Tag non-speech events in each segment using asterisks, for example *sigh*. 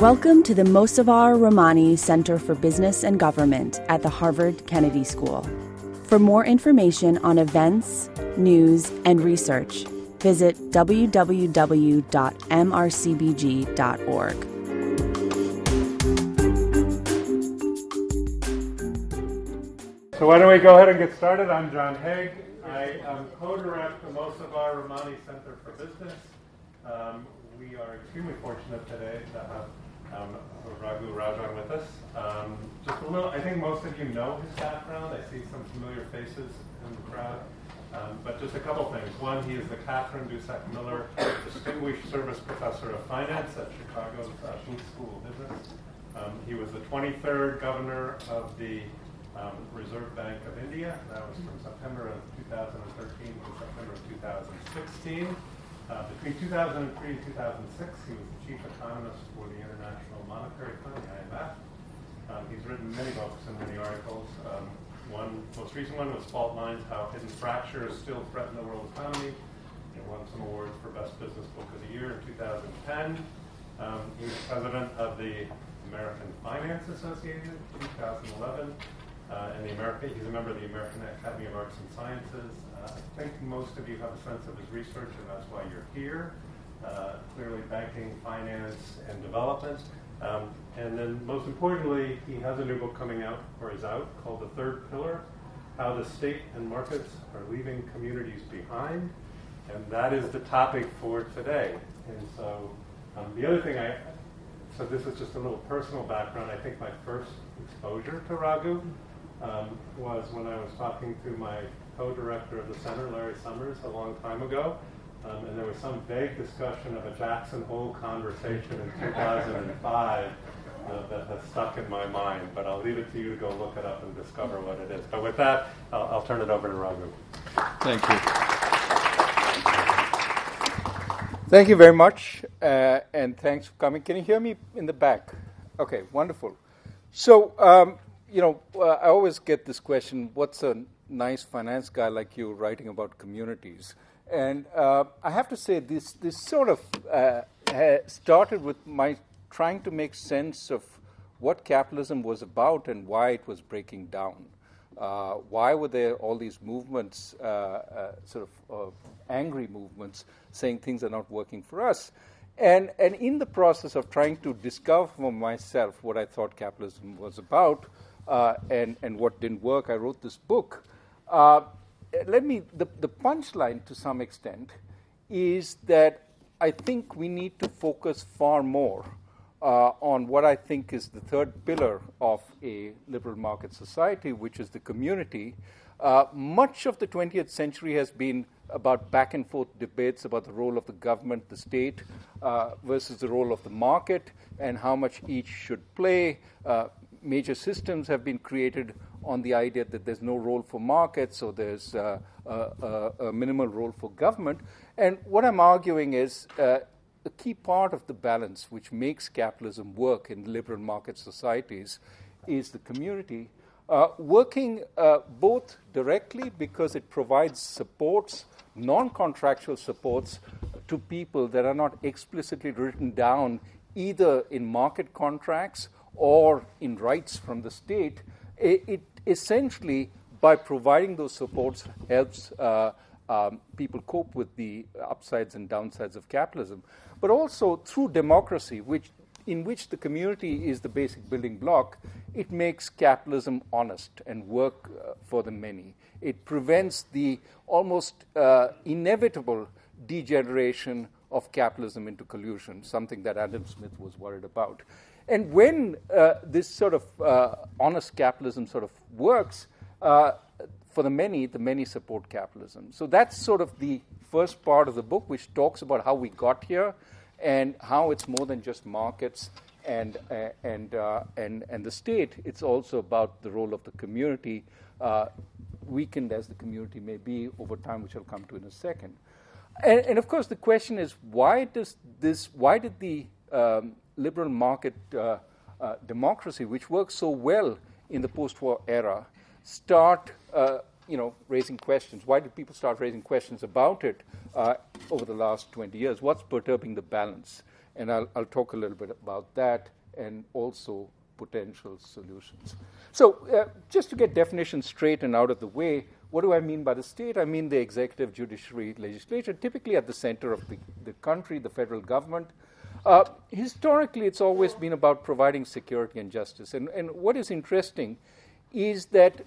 Welcome to the Mosavar Rahmani Center for Business and Government at the Harvard Kennedy School. For more information on events, news, and research, visit www.mrcbg.org. So why don't we go ahead and get started? I'm John Haigh. I am co-direct the Mosavar Rahmani Center for Business. Um, we are extremely fortunate today to have um, Raghu Rajan with us. Um, just a little, I think most of you know his background. I see some familiar faces in the crowd. Um, but just a couple things. One, he is the Katherine Dusak Miller Distinguished Service Professor of Finance at Chicago's uh, Booth School of Business. Um, he was the 23rd governor of the um, Reserve Bank of India. That was from September of 2013 to September of 2016. Uh, between 2003 and 2006, he was the chief economist for the Monetary Fund, IMF. Um, he's written many books and many articles. Um, one most recent one was Fault Lines: How Hidden Fractures Still Threaten the World Economy. He won some awards for Best Business Book of the Year in 2010. Um, he was president of the American Finance Association in 2011. Uh, and the American, he's a member of the American Academy of Arts and Sciences. Uh, I think most of you have a sense of his research, and that's why you're here. Uh, clearly, banking, finance, and development. Um, and then, most importantly, he has a new book coming out, or is out, called The Third Pillar How the State and Markets Are Leaving Communities Behind. And that is the topic for today. And so, um, the other thing I, so this is just a little personal background. I think my first exposure to Raghu um, was when I was talking to my co-director of the center, Larry Summers, a long time ago. Um, and there was some vague discussion of a Jackson Hole conversation in 2005 uh, that has stuck in my mind. But I'll leave it to you to go look it up and discover what it is. But with that, I'll, I'll turn it over to Raghu. Thank you. Thank you very much, uh, and thanks for coming. Can you hear me in the back? Okay, wonderful. So, um, you know, uh, I always get this question what's a nice finance guy like you writing about communities? And uh, I have to say, this, this sort of uh, started with my trying to make sense of what capitalism was about and why it was breaking down. Uh, why were there all these movements, uh, uh, sort of angry movements, saying things are not working for us? And, and in the process of trying to discover for myself what I thought capitalism was about, uh, and, and what didn't work, I wrote this book. Uh, let me, the, the punchline to some extent is that I think we need to focus far more uh, on what I think is the third pillar of a liberal market society, which is the community. Uh, much of the 20th century has been about back and forth debates about the role of the government, the state, uh, versus the role of the market, and how much each should play. Uh, major systems have been created on the idea that there's no role for markets, so there's uh, a, a, minimal role for government. And what I'm arguing is uh, a key part of the balance which makes capitalism work in liberal market societies is the community. Uh, working uh, both directly because it provides supports, non contractual supports, to people that are not explicitly written down either in market contracts or in rights from the state, it essentially, by providing those supports, helps uh, um, people cope with the upsides and downsides of capitalism. But also through democracy, which in which the community is the basic building block, it makes capitalism honest and work uh, for the many. It prevents the almost uh, inevitable degeneration of capitalism into collusion, something that Adam Smith was worried about. And when uh, this sort of uh, honest capitalism sort of works, uh, for the many, the many support capitalism. So that's sort of the first part of the book, which talks about how we got here and how it's more than just markets and, uh, and, uh, and, and the state. It's also about the role of the community, uh, weakened as the community may be over time, which I'll come to in a second. And, and of course, the question is why does this? Why did the um, liberal market uh, uh, democracy, which works so well in the post-war era, start uh, you know, raising questions. Why did people start raising questions about it uh, over the last 20 years? What's perturbing the balance? And I'll, I'll talk a little bit about that and also potential solutions. So, uh, just to get definitions straight and out of the way, what do I mean by the state? I mean the executive, judiciary, legislature, typically at the center of the, the country, the federal government. Uh, historically, it's always been about providing security and justice. And, and what is interesting is that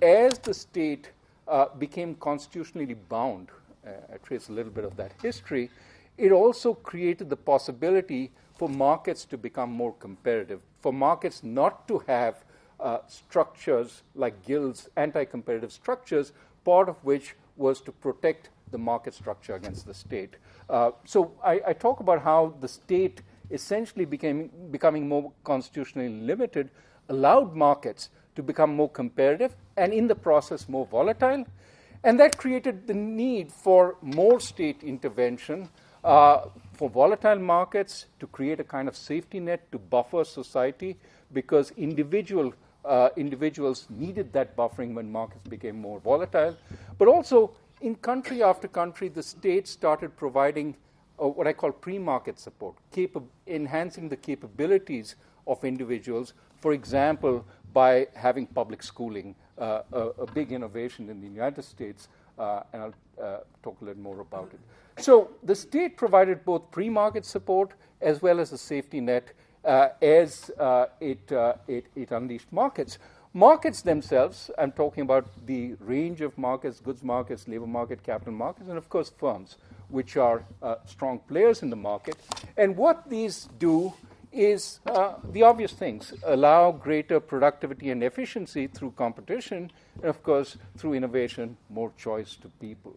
as the state uh, became constitutionally bound, uh, I trace a little bit of that history, it also created the possibility for markets to become more competitive, for markets not to have uh, structures like guilds, anti competitive structures, part of which was to protect the market structure against the state. Uh, so I, I, talk about how the state essentially became becoming more constitutionally limited, allowed markets to become more competitive and in the process more volatile. And that created the need for more state intervention uh, for volatile markets to create a kind of safety net to buffer society because individual uh, individuals needed that buffering when markets became more volatile. But also, in country after country, the state started providing uh, what I call pre market support, capa- enhancing the capabilities of individuals. For example, by having public schooling, uh, a, a, big innovation in the United States, uh, and I'll uh, talk a little more about it. So the state provided both pre-market support as well as a safety net uh, as uh, it, it, it, unleashed markets. Markets themselves, I'm talking about the range of markets, goods markets, labor market, capital markets, and of course firms, which are uh, strong players in the market. And what these do is uh, the obvious things allow greater productivity and efficiency through competition, and of course, through innovation, more choice to people.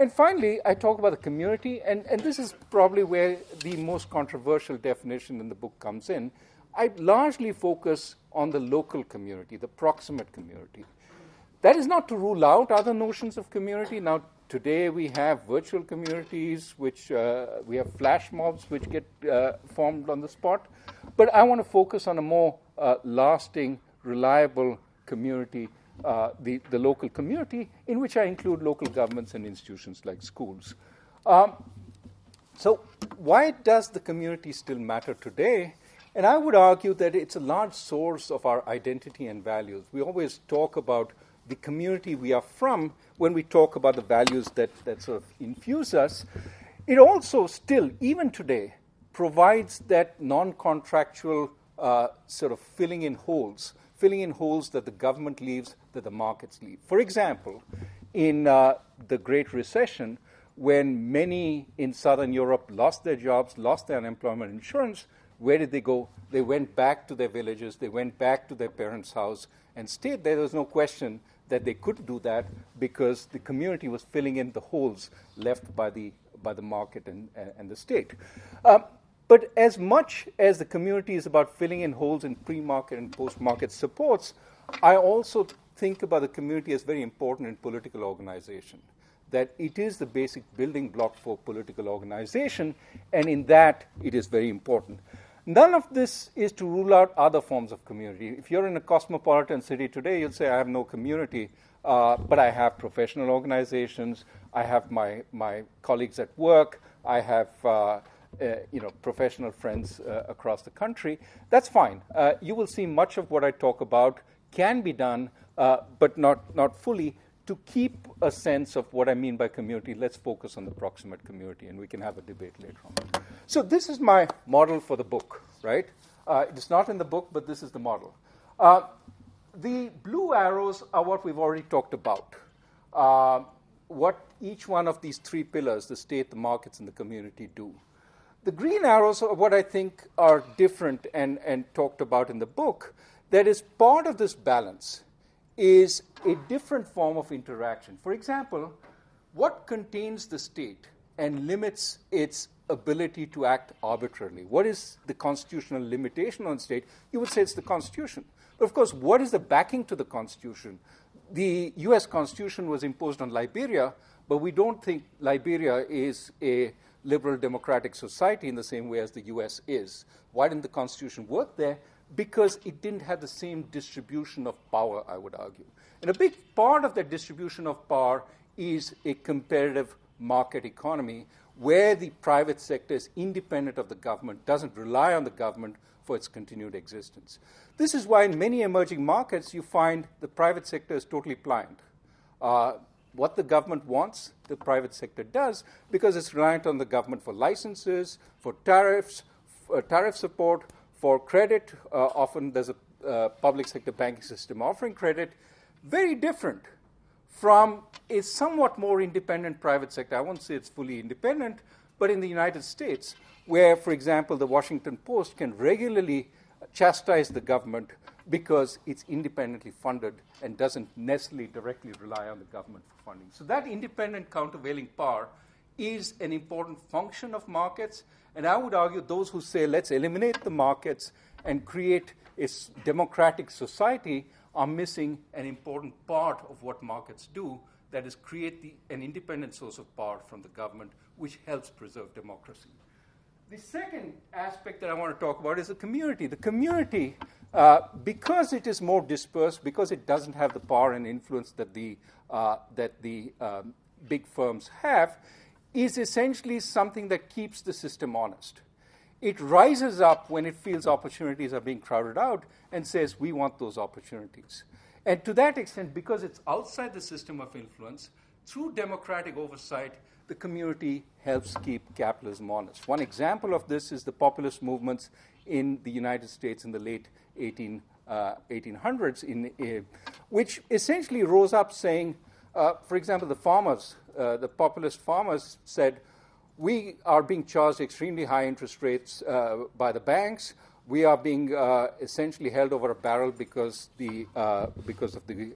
And finally, I talk about the community, and, and this is probably where the most controversial definition in the book comes in. I largely focus on the local community, the proximate community. That is not to rule out other notions of community. Now, today we have virtual communities, which uh, we have flash mobs which get uh, formed on the spot. But I want to focus on a more uh, lasting, reliable community uh, the, the local community, in which I include local governments and institutions like schools. Um, so, why does the community still matter today? And I would argue that it's a large source of our identity and values. We always talk about the community we are from when we talk about the values that, that sort of infuse us. It also still, even today, provides that non contractual uh, sort of filling in holes filling in holes that the government leaves, that the markets leave. For example, in uh, the Great Recession, when many in Southern Europe lost their jobs, lost their unemployment insurance, where did they go? They went back to their villages, they went back to their parents' house and stayed there. There was no question that they could do that because the community was filling in the holes left by the, by the market and, and the state. Um, but as much as the community is about filling in holes in pre market and post market supports, I also think about the community as very important in political organization. That it is the basic building block for political organization, and in that it is very important. None of this is to rule out other forms of community. If you're in a cosmopolitan city today, you'll say, I have no community, uh, but I have professional organizations, I have my, my colleagues at work, I have uh, uh, you know, professional friends uh, across the country, that's fine. Uh, you will see much of what I talk about can be done, uh, but not, not fully. To keep a sense of what I mean by community, let's focus on the proximate community, and we can have a debate later on. So, this is my model for the book, right? Uh, it's not in the book, but this is the model. Uh, the blue arrows are what we've already talked about. what each one of these three pillars, the state, the markets, and the community, do. The green arrows are what I think are different and, and talked about in the book. That is part of this balance is a different form of interaction. For example, what contains the state and limits its ability to act arbitrarily? What is the constitutional limitation on state? You would say it's the Constitution. But of course, what is the backing to the Constitution? The US Constitution was imposed on Liberia, but we don't think Liberia is a liberal democratic society in the same way as the US is. Why didn't the Constitution work there? Because it didn't have the same distribution of power, I would argue. And a big part of that distribution of power is a comparative market economy where the private sector is independent of the government, doesn't rely on the government for its continued existence. This is why in many emerging markets you find the private sector is totally blind. Uh, what the government wants, the private sector does, because it's reliant on the government for licenses, for tariffs, for tariff support, for credit. Uh, often there's a uh, public sector banking system offering credit. Very different from a somewhat more independent private sector. I won't say it's fully independent, but in the United States, where, for example, the Washington Post can regularly chastise the government because it's independently funded and doesn't necessarily directly rely on the government for funding. So, that independent countervailing power is an important function of markets. And I would argue those who say let's eliminate the markets and create a democratic society are missing an important part of what markets do that is create the, an independent source of power from the government, which helps preserve democracy. The second aspect that I want to talk about is the community. The community, uh, because it is more dispersed, because it doesn't have the power and influence that the, uh, that the um, big firms have, is essentially something that keeps the system honest. It rises up when it feels opportunities are being crowded out and says, we want those opportunities. And to that extent, because it's outside the system of influence, through democratic oversight, the community helps keep capitalism honest. One example of this is the populist movements in the United States in the late 18, uh, 1800s, in, uh, which essentially rose up saying, uh, for example, the farmers, uh, the populist farmers said, we are being charged extremely high interest rates uh, by the banks. We are being uh, essentially held over a barrel because, the, because of the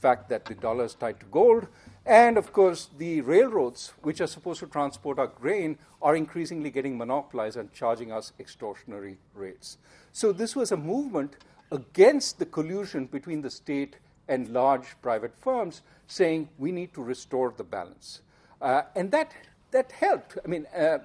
fact that the dollar is tied to gold. And of course, the railroads, which are supposed to transport our grain, are increasingly getting monopolized and charging us extortionary rates. So, this was a movement against the collusion between the state and large private firms, saying we need to restore the balance. Uh, and that, that helped. I mean, uh,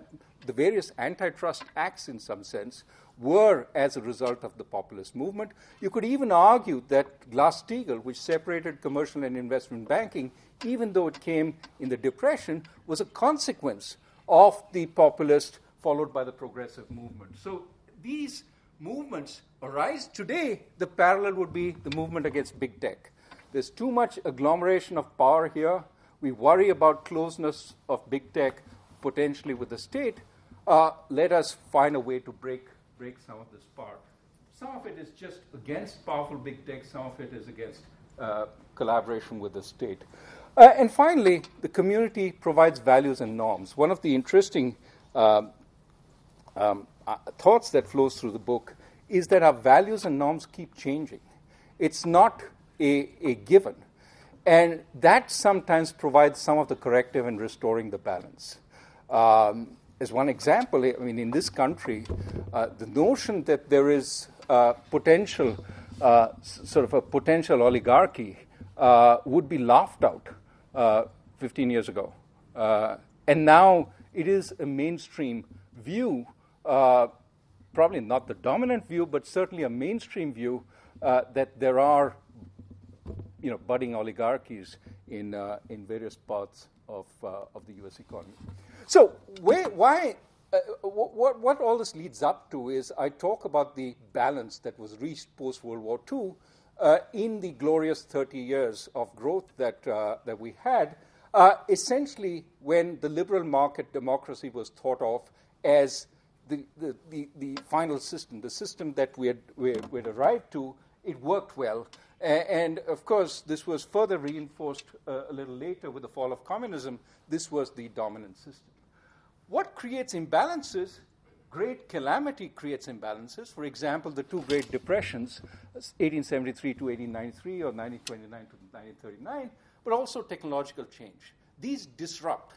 the various antitrust acts, in some sense, were as a result of the populist movement. You could even argue that Glass Steagall, which separated commercial and investment banking, even though it came in the Depression, was a consequence of the populist followed by the progressive movement. So these movements arise today. The parallel would be the movement against big tech. There's too much agglomeration of power here. We worry about closeness of big tech potentially with the state. Uh, let us find a way to break, break some of this part. Some of it is just against powerful big tech, some of it is against uh, collaboration with the state. Uh, and finally, the community provides values and norms. One of the interesting um, um, thoughts that flows through the book is that our values and norms keep changing. It's not a, a given. And that sometimes provides some of the corrective in restoring the balance. Um, as one example, I mean, in this country, uh, the notion that there is uh, potential, uh, sort of a potential oligarchy, uh, would be laughed out uh, 15 years ago. Uh, and now it is a mainstream view, uh, probably not the dominant view, but certainly a mainstream view uh, that there are you know, budding oligarchies in, uh, in various parts of, of the US economy. So, where, why uh, what, what, all this leads up to is I talk about the balance that was reached post World War II uh, in the glorious 30 years of growth that, uh, that we had, uh, essentially when the liberal market democracy was thought of as the, the, the, final system, the system that we had, we arrived to, it worked well. and of course, this was further reinforced uh, a little later with the fall of communism. This was the dominant system. What creates imbalances great calamity creates imbalances. For example, the two Great Depressions, 1873 to 1893 or 1929 to 1939, but also technological change. These disrupt.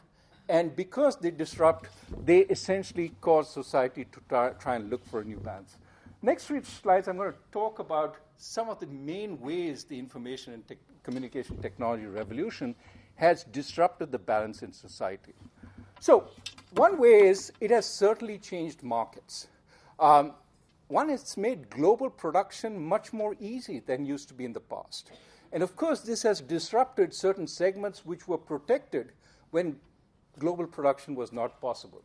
And because they disrupt, they essentially cause society to try, and look for a new balance. Next three slides, I'm going to talk about some of the main ways the information and te- communication technology revolution has disrupted the balance in society. So, one way is it has certainly changed markets. Um, one, it's made global production much more easy than used to be in the past. And of course, this has disrupted certain segments which were protected when global production was not possible.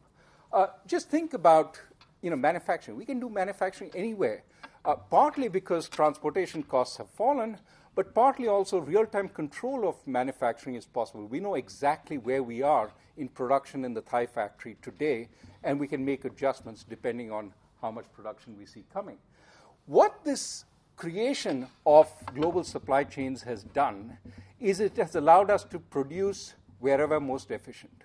Uh, just think about you know, manufacturing. We can do manufacturing anywhere, uh, partly because transportation costs have fallen, but partly also real time control of manufacturing is possible. We know exactly where we are in production in the Thai factory today, and we can make adjustments depending on how much production we see coming. What this creation of global supply chains has done is it has allowed us to produce wherever most efficient.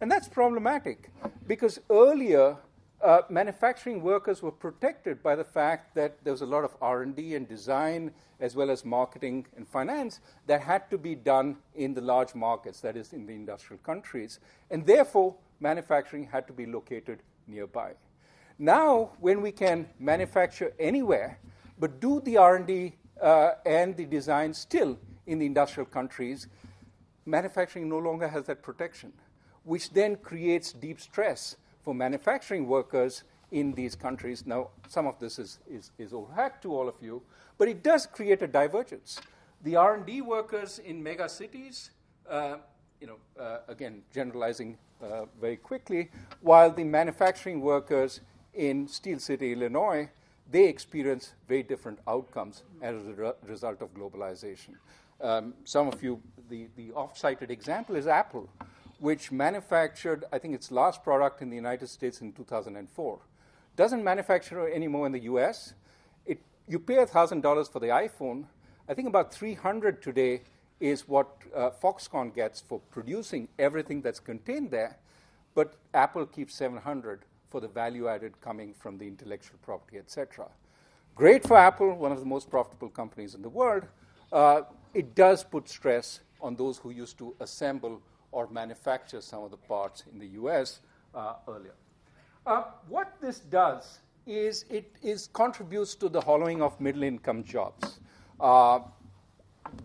And that's problematic because earlier uh, manufacturing workers were protected by the fact that there was a lot of R&D and design as well as marketing and finance that had to be done in the large markets, that is in the industrial countries, and therefore manufacturing had to be located nearby. Now, when we can manufacture anywhere, but do the R&D uh, and the design still in the industrial countries, manufacturing no longer has that protection, which then creates deep stress for manufacturing workers in these countries. Now, some of this is, is, is old hat to all of you, but it does create a divergence. The R&D workers in mega cities, uh, you know, uh, again, generalizing uh, very quickly, while the manufacturing workers in Steel City, Illinois, they experience very different outcomes as a re- result of globalization. Um, some of you, the, the oft cited example is Apple, which manufactured, I think, its last product in the United States in 2004. Doesn't manufacture anymore in the US. It, you pay $1,000 for the iPhone. I think about 300 today is what uh, Foxconn gets for producing everything that's contained there, but Apple keeps 700 for the value added coming from the intellectual property, etc. Great for Apple, one of the most profitable companies in the world. Uh, it does put stress on those who used to assemble or manufacture some of the parts in the US uh, earlier. Uh, what this does is it is contributes to the hollowing of middle income jobs uh,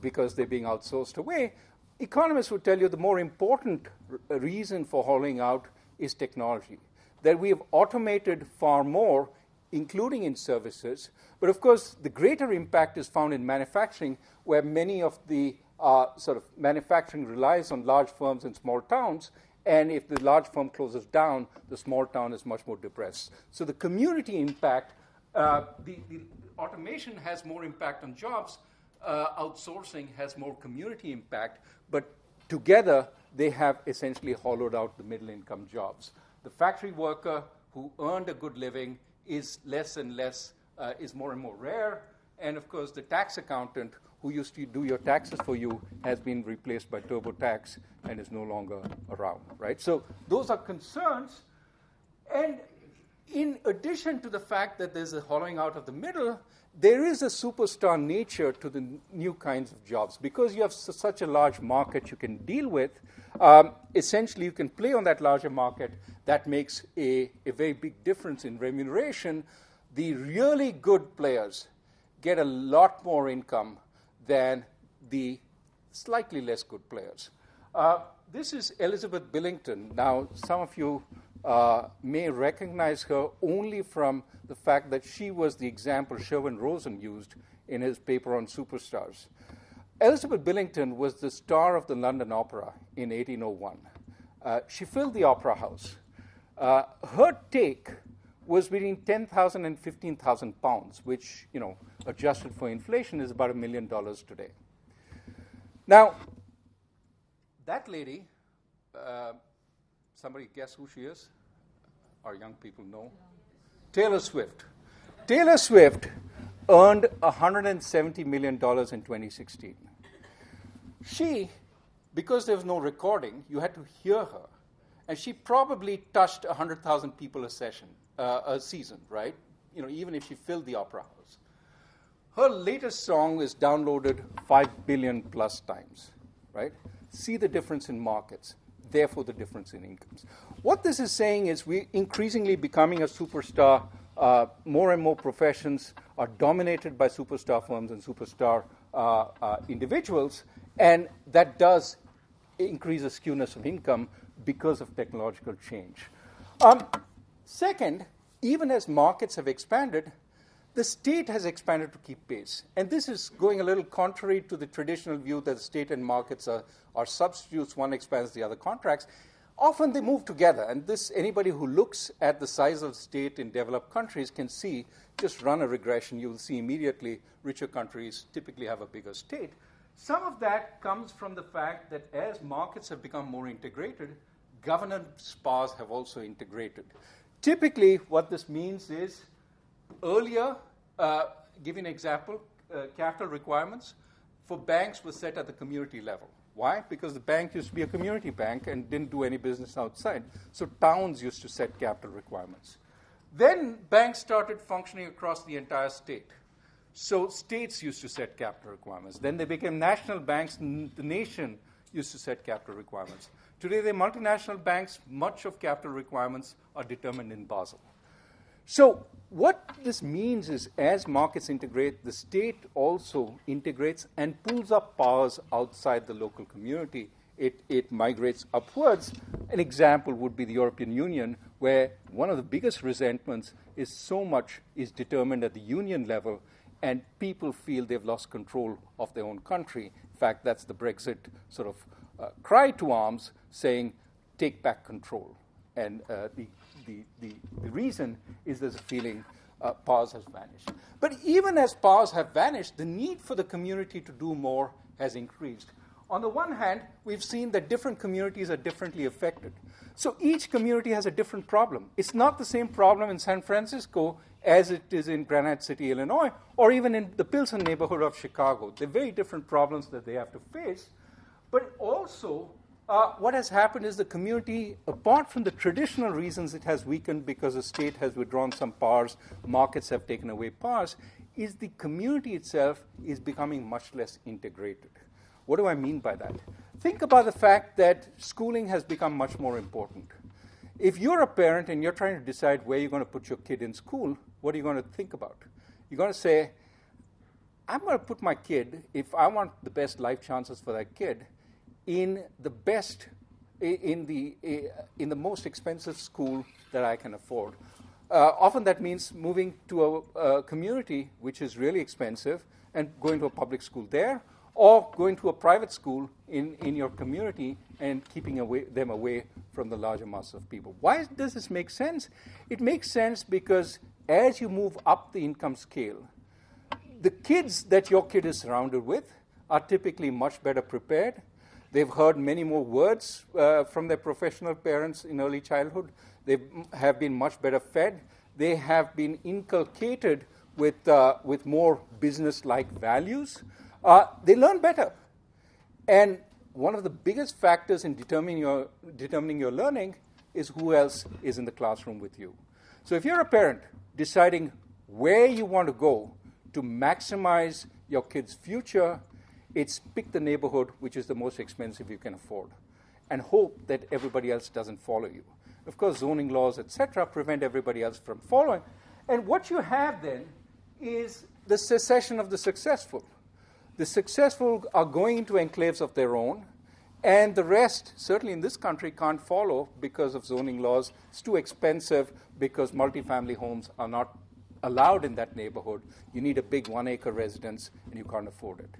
because they're being outsourced away. Economists would tell you the more important r- reason for hollowing out is technology that we have automated far more, including in services. But of course, the greater impact is found in manufacturing, where many of the uh, sort of manufacturing relies on large firms in small towns. And if the large firm closes down, the small town is much more depressed. So the community impact, uh, the, the, automation has more impact on jobs. Uh, outsourcing has more community impact, but together they have essentially hollowed out the middle income jobs the factory worker who earned a good living is less and less, uh, is more and more rare. And of course, the tax accountant who used to do your taxes for you has been replaced by TurboTax and is no longer around, right? So those are concerns. And in addition to the fact that there's a hollowing out of the middle, there is a superstar nature to the new kinds of jobs. Because you have such a large market you can deal with, um, essentially you can play on that larger market. That makes a, a very big difference in remuneration. The really good players get a lot more income than the slightly less good players. Uh, this is Elizabeth Billington. Now, some of you uh, may recognize her only from the fact that she was the example Sherwin Rosen used in his paper on superstars. Elizabeth Billington was the star of the London Opera in 1801. Uh, she filled the opera house. Uh, her take was between 10,000 and 15,000 pounds, which, you know, adjusted for inflation is about a million dollars today. Now, that lady, uh, somebody guess who she is? Our young people know. Taylor Swift. Taylor Swift earned $170 million in 2016. She, because there was no recording, you had to hear her, and she probably touched 100,000 people a session, uh, a season, right? You know, even if she filled the opera house. Her latest song is downloaded 5 billion plus times, right? See the difference in markets, therefore the difference in incomes. What this is saying is we're increasingly becoming a superstar uh, more and more professions are dominated by superstar firms and superstar uh, uh, individuals, and that does increase the skewness of income because of technological change. Um, second, even as markets have expanded, the state has expanded to keep pace. And this is going a little contrary to the traditional view that the state and markets are, are substitutes, one expands, the other contracts. often they move together. And this, anybody who looks at the size of the state in developed countries can see, just run a regression, you'll see immediately richer countries typically have a bigger state. Some of that comes from the fact that as markets have become more integrated, governance powers have also integrated. Typically, what this means is earlier, uh, give you an example, uh, capital requirements for banks were set at the community level. Why? Because the bank used to be a community bank and didn't do any business outside. So towns used to set capital requirements. Then banks started functioning across the entire state. So states used to set capital requirements. Then they became national banks, the nation used to set capital requirements. Today, they're multinational banks. Much of capital requirements are determined in Basel. So, what this means is as markets integrate, the state also integrates and pulls up powers outside the local community. It, it migrates upwards. An example would be the European Union, where one of the biggest resentments is so much is determined at the union level and people feel they've lost control of their own country. In fact, that's the Brexit sort of uh, cry to arms saying, take back control. And uh, the, the, the, the, reason is there's a feeling uh, powers has vanished. But even as powers have vanished, the need for the community to do more has increased. On the one hand, we've seen that different communities are differently affected. So each community has a different problem. It's not the same problem in San Francisco as it is in Granite City, Illinois, or even in the Pilsen neighborhood of Chicago. They're very different problems that they have to face. But also, uh, what has happened is the community, apart from the traditional reasons it has weakened because the state has withdrawn some powers, markets have taken away powers, is the community itself is becoming much less integrated. What do I mean by that? Think about the fact that schooling has become much more important. If you're a parent and you're trying to decide where you're going to put your kid in school, what are you going to think about? You're going to say, I'm going to put my kid, if I want the best life chances for that kid, in the best, in the, in the most expensive school that I can afford. Uh, often that means moving to a, a community which is really expensive and going to a public school there, or going to a private school in, in your community and keeping away, them away from the larger mass of people. Why does this make sense? It makes sense because as you move up the income scale, the kids that your kid is surrounded with are typically much better prepared. They've heard many more words uh, from their professional parents in early childhood. They have been much better fed. They have been inculcated with, uh, with more business like values uh, they learn better. And one of the biggest factors in determining your, determining your learning is who else is in the classroom with you. So if you're a parent deciding where you want to go to maximize your kid's future, it's pick the neighborhood which is the most expensive you can afford and hope that everybody else doesn't follow you. Of course, zoning laws, etc., prevent everybody else from following. And what you have then is the secession of the successful. The successful are going into enclaves of their own, and the rest, certainly in this country, can't follow because of zoning laws. It's too expensive because multifamily homes are not allowed in that neighborhood. You need a big one acre residence, and you can't afford it.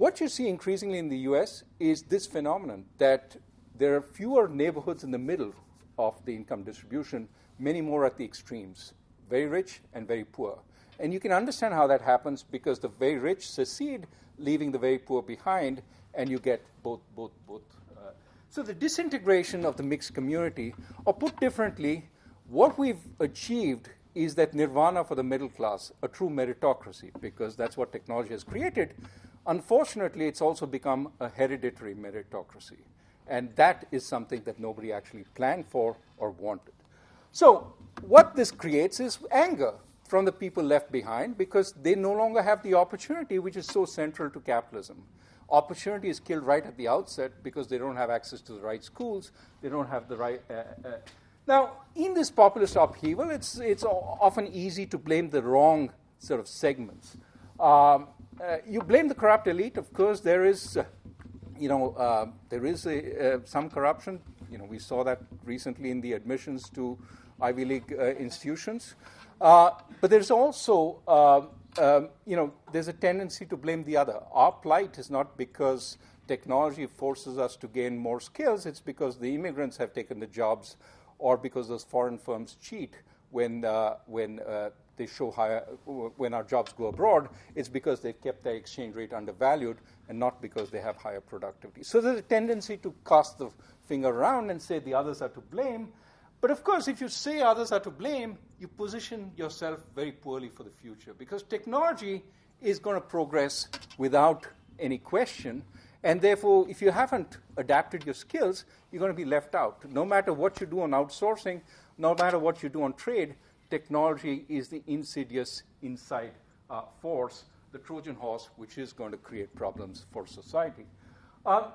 What you see increasingly in the US is this phenomenon that there are fewer neighborhoods in the middle of the income distribution, many more at the extremes, very rich and very poor. And you can understand how that happens because the very rich secede, leaving the very poor behind, and you get both, both, both. Uh, so the disintegration of the mixed community, or put differently, what we've achieved is that nirvana for the middle class, a true meritocracy, because that's what technology has created. Unfortunately, it's also become a hereditary meritocracy. And that is something that nobody actually planned for or wanted. So, what this creates is anger from the people left behind because they no longer have the opportunity which is so central to capitalism. Opportunity is killed right at the outset because they don't have access to the right schools, they don't have the right. Uh, uh. Now, in this populist upheaval, it's, it's often easy to blame the wrong sort of segments. Um, uh, you blame the corrupt elite, of course, there is. Uh, you know, uh, there is a, uh, some corruption. You know, we saw that recently in the admissions to Ivy League institutions. Uh, but there's also, um, you know, there's a tendency to blame the other. Our plight is not because technology forces us to gain more skills, it's because the immigrants have taken the jobs or because those foreign firms cheat when, when they show higher, when our jobs go abroad, it's because they've kept their exchange rate undervalued and not because they have higher productivity. So there's a tendency to cast the finger around and say the others are to blame. But of course, if you say others are to blame, you position yourself very poorly for the future because technology is going to progress without any question. And therefore, if you haven't adapted your skills, you're going to be left out. No matter what you do on outsourcing, no matter what you do on trade, technology is the insidious inside uh, force, the Trojan horse, which is going to create problems for society. Uh,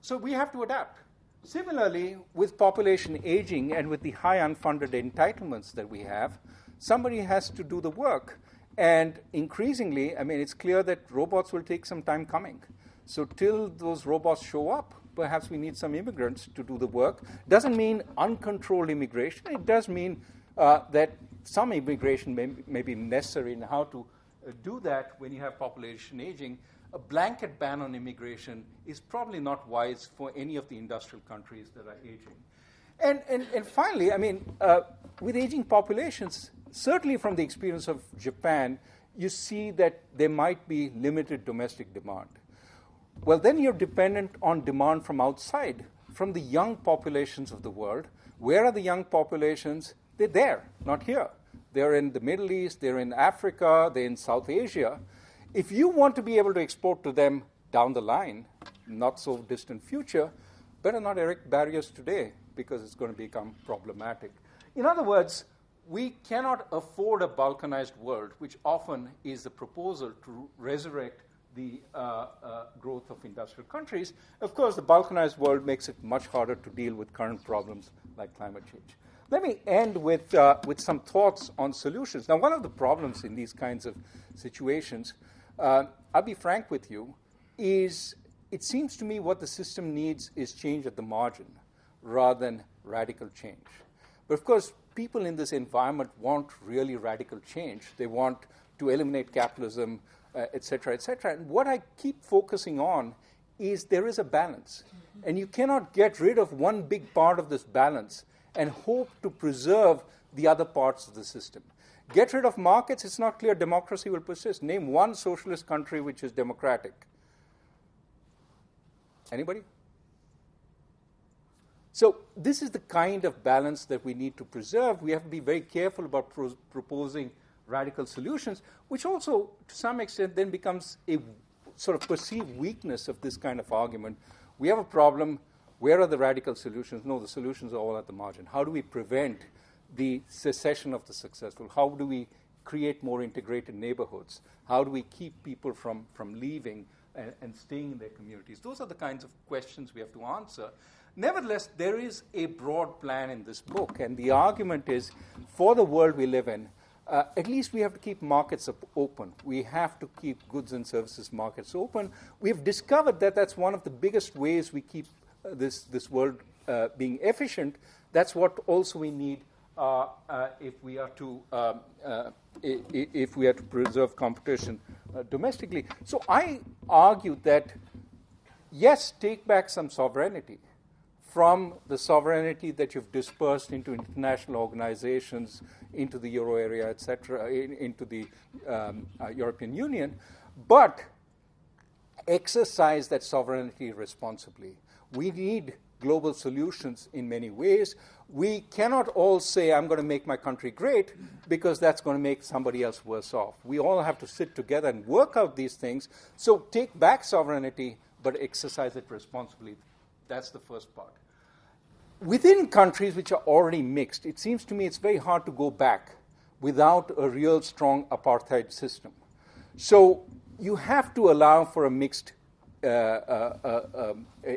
so we have to adapt. Similarly, with population aging and with the high unfunded entitlements that we have, somebody has to do the work. And increasingly, I mean, it's clear that robots will take some time coming. So, till those robots show up, perhaps we need some immigrants to do the work. Doesn't mean uncontrolled immigration. It does mean uh, that some immigration may, may, be necessary in how to uh, do that when you have population aging. A blanket ban on immigration is probably not wise for any of the industrial countries that are aging. And, and, and finally, I mean, uh, with aging populations, certainly from the experience of Japan, you see that there might be limited domestic demand. Well, then you're dependent on demand from outside, from the young populations of the world. Where are the young populations? They're there, not here. They're in the Middle East, they're in Africa, they're in South Asia. If you want to be able to export to them down the line, not so distant future, better not erect barriers today because it's going to become problematic. In other words, we cannot afford a balkanized world, which often is the proposal to resurrect the uh, uh, growth of industrial countries. Of course, the balkanized world makes it much harder to deal with current problems like climate change. Let me end with, uh, with some thoughts on solutions. Now, one of the problems in these kinds of situations, uh, I'll be frank with you, is it seems to me what the system needs is change at the margin rather than radical change. But of course, people in this environment want really radical change. They want to eliminate capitalism, uh, etc. Et and what I keep focusing on is there is a balance. And you cannot get rid of one big part of this balance and hope to preserve the other parts of the system. Get rid of markets, it's not clear democracy will persist. Name one socialist country which is democratic. Anybody? So, this is the kind of balance that we need to preserve. We have to be very careful about pro- proposing radical solutions, which also, to some extent, then becomes a sort of perceived weakness of this kind of argument. We have a problem. Where are the radical solutions? No, the solutions are all at the margin. How do we prevent the secession of the successful? How do we create more integrated neighborhoods? How do we keep people from, from leaving and, and staying in their communities? Those are the kinds of questions we have to answer. Nevertheless, there is a broad plan in this book, and the argument is for the world we live in, uh, at least we have to keep markets open. We have to keep goods and services markets open. We have discovered that that's one of the biggest ways we keep this, this world uh, being efficient. That's what also we need uh, uh, if we are to um, if we are to preserve competition domestically. So I argue that yes, take back some sovereignty from the sovereignty that you've dispersed into international organizations, into the euro area, etc., in, into the um, uh, European Union, but exercise that sovereignty responsibly. We need global solutions in many ways. We cannot all say, I'm going to make my country great, because that's going to make somebody else worse off. We all have to sit together and work out these things. So take back sovereignty, but exercise it responsibly. That's the first part. Within countries which are already mixed, it seems to me it's very hard to go back without a real strong apartheid system. So you have to allow for a mixed,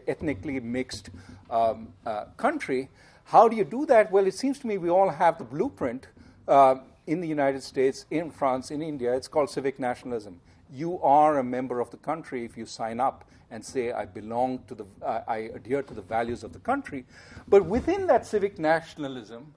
ethnically mixed um, uh, country. How do you do that? Well, it seems to me we all have the blueprint uh, in the United States, in France, in India. It's called civic nationalism. You are a member of the country if you sign up and say, I belong to the, uh, I adhere to the values of the country. But within that civic nationalism,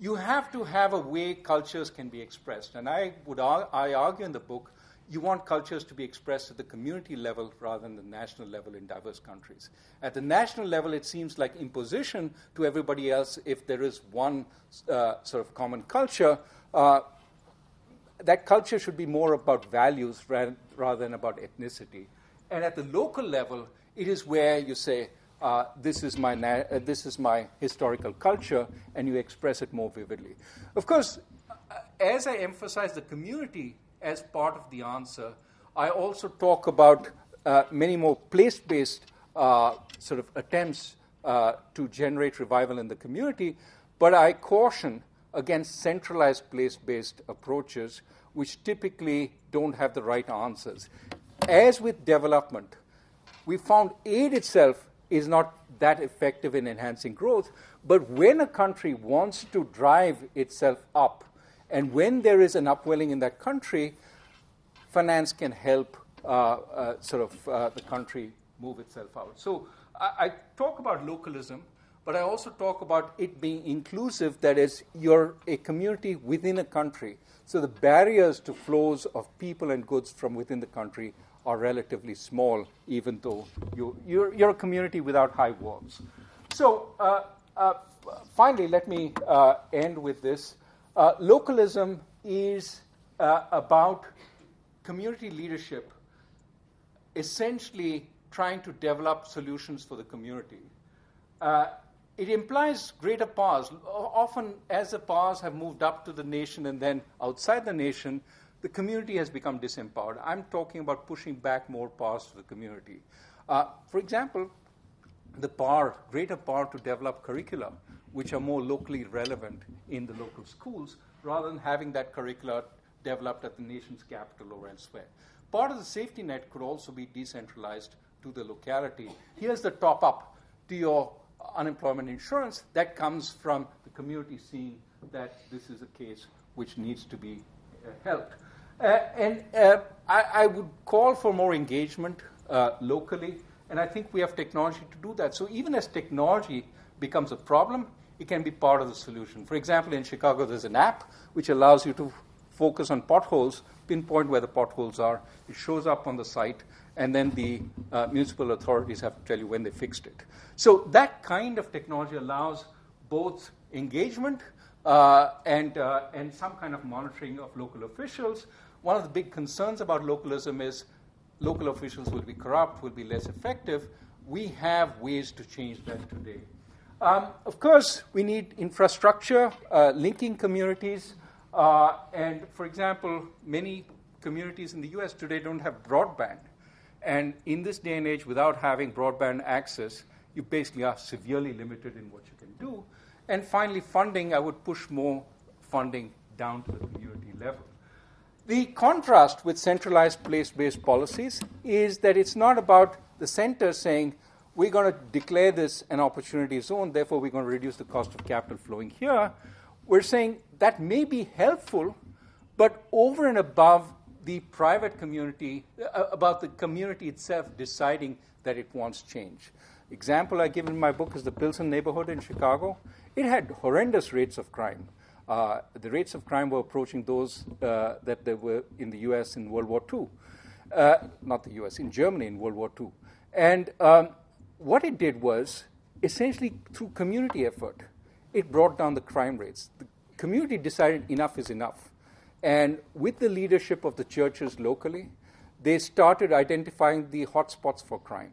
you have to have a way cultures can be expressed. And I would I argue in the book, you want cultures to be expressed at the community level rather than the national level in diverse countries. At the national level, it seems like imposition to everybody else if there is one uh, sort of common culture. Uh, that culture should be more about values rather, than about ethnicity. And at the local level, it is where you say, uh, this, is my na- uh, this is my historical culture, and you express it more vividly. Of course, uh, as I emphasize the community as part of the answer, I also talk about uh, many more place based uh, sort of attempts uh, to generate revival in the community, but I caution against centralized place based approaches, which typically don't have the right answers. As with development, we found aid itself is not that effective in enhancing growth, but when a country wants to drive itself up, and when there is an upwelling in that country, finance can help uh, uh, sort of uh, the country move itself out. So I, I talk about localism but I also talk about it being inclusive, that is, you're a community within a country. So the barriers to flows of people and goods from within the country are relatively small, even though you, you're, you're a community without high walls. So uh, uh, finally, let me uh, end with this. Uh, localism is uh, about community leadership essentially trying to develop solutions for the community. Uh, it implies greater powers. Often, as the powers have moved up to the nation and then outside the nation, the community has become disempowered. I'm talking about pushing back more powers to the community. Uh, for example, the power, greater power to develop curricula which are more locally relevant in the local schools rather than having that curricula developed at the nation's capital or elsewhere. Part of the safety net could also be decentralized to the locality. Here's the top up to your unemployment insurance, that comes from the community seeing that this is a case which needs to be uh, helped. Uh, and uh, I, I, would call for more engagement uh, locally, and I think we have technology to do that. So even as technology becomes a problem, it can be part of the solution. For example, in Chicago, there's an app which allows you to focus on potholes, pinpoint where the potholes are. It shows up on the site, and then the uh, municipal authorities have to tell you when they fixed it. So that kind of technology allows both engagement uh, and, uh, and some kind of monitoring of local officials. One of the big concerns about localism is local officials will be corrupt, will be less effective. We have ways to change that today. Um, of course, we need infrastructure, uh, linking communities. Uh, and for example, many communities in the US today don't have broadband. And in this day and age, without having broadband access, you basically are severely limited in what you can do. And finally, funding, I would push more funding down to the community level. The contrast with centralized place based policies is that it's not about the center saying, we're going to declare this an opportunity zone, therefore, we're going to reduce the cost of capital flowing here. We're saying that may be helpful, but over and above the private community, uh, about the community itself deciding that it wants change. Example I give in my book is the Pilsen neighborhood in Chicago. It had horrendous rates of crime. Uh, the rates of crime were approaching those uh, that there were in the U.S. in World War II. Uh, not the U.S., in Germany in World War II. And um, what it did was, essentially through community effort, it brought down the crime rates. The community decided enough is enough. And with the leadership of the churches locally, they started identifying the hotspots for crime.